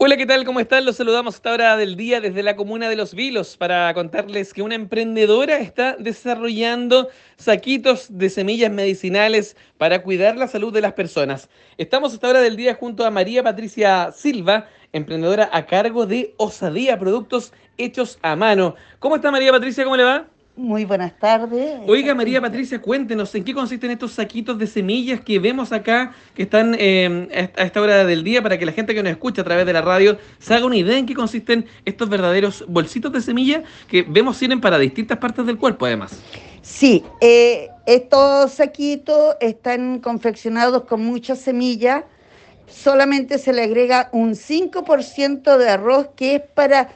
Hola, ¿qué tal? ¿Cómo están? Los saludamos esta hora del día desde la comuna de Los Vilos para contarles que una emprendedora está desarrollando saquitos de semillas medicinales para cuidar la salud de las personas. Estamos a esta hora del día junto a María Patricia Silva, emprendedora a cargo de Osadía, productos hechos a mano. ¿Cómo está María Patricia? ¿Cómo le va? Muy buenas tardes. Oiga, María Patricia, cuéntenos, ¿en qué consisten estos saquitos de semillas que vemos acá, que están eh, a esta hora del día, para que la gente que nos escucha a través de la radio se haga una idea en qué consisten estos verdaderos bolsitos de semillas que vemos sirven para distintas partes del cuerpo, además? Sí, eh, estos saquitos están confeccionados con muchas semillas, solamente se le agrega un 5% de arroz que es para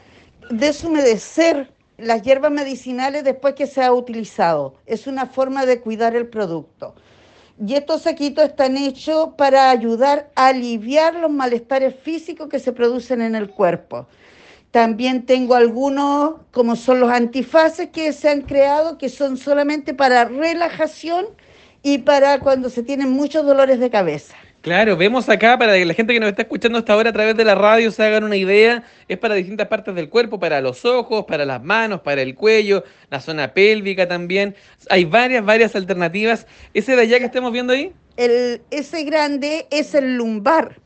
deshumedecer las hierbas medicinales después que se ha utilizado. Es una forma de cuidar el producto. Y estos saquitos están hechos para ayudar a aliviar los malestares físicos que se producen en el cuerpo. También tengo algunos, como son los antifaces que se han creado, que son solamente para relajación y para cuando se tienen muchos dolores de cabeza. Claro, vemos acá, para que la gente que nos está escuchando hasta ahora a través de la radio se hagan una idea, es para distintas partes del cuerpo, para los ojos, para las manos, para el cuello, la zona pélvica también. Hay varias, varias alternativas. ¿Ese de allá que estamos viendo ahí? El, ese grande es el lumbar.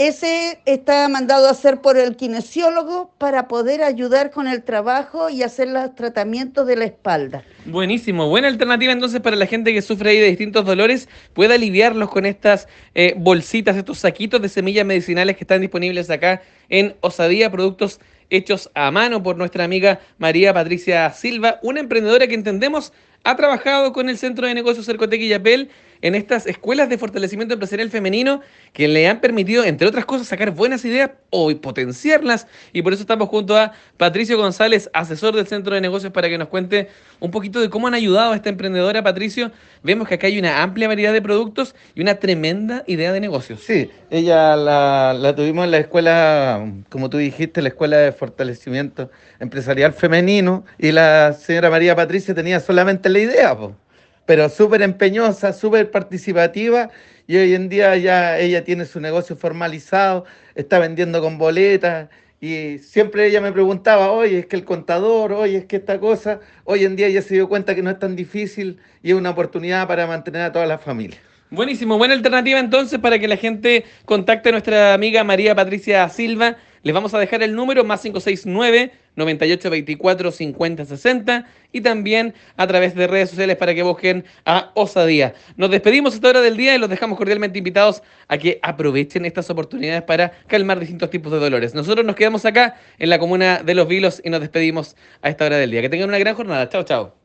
Ese está mandado a hacer por el kinesiólogo para poder ayudar con el trabajo y hacer los tratamientos de la espalda. Buenísimo, buena alternativa entonces para la gente que sufre ahí de distintos dolores, puede aliviarlos con estas eh, bolsitas, estos saquitos de semillas medicinales que están disponibles acá en Osadía, productos hechos a mano por nuestra amiga María Patricia Silva, una emprendedora que entendemos ha trabajado con el Centro de Negocios Cercotec y Yapel en estas escuelas de fortalecimiento empresarial femenino que le han permitido, entre otras cosas, sacar buenas ideas o potenciarlas. Y por eso estamos junto a Patricio González, asesor del Centro de Negocios, para que nos cuente un poquito de cómo han ayudado a esta emprendedora. Patricio, vemos que acá hay una amplia variedad de productos y una tremenda idea de negocios. Sí, ella la, tuvimos en la escuela, como tú dijiste, la escuela de fortalecimiento empresarial femenino, y la señora María Patricia tenía solamente la idea, pero súper empeñosa, súper participativa y hoy en día ya ella tiene su negocio formalizado, está vendiendo con boletas y siempre ella me preguntaba, oye, es que el contador, oye, es que esta cosa, hoy en día ella se dio cuenta que no es tan difícil y es una oportunidad para mantener a toda la familia. Buenísimo, buena alternativa entonces para que la gente contacte a nuestra amiga María Patricia Silva. Les vamos a dejar el número más 569 9824 5060 y también a través de redes sociales para que busquen a Osadía. Nos despedimos a esta hora del día y los dejamos cordialmente invitados a que aprovechen estas oportunidades para calmar distintos tipos de dolores. Nosotros nos quedamos acá en la comuna de Los Vilos y nos despedimos a esta hora del día. Que tengan una gran jornada. Chao, chao.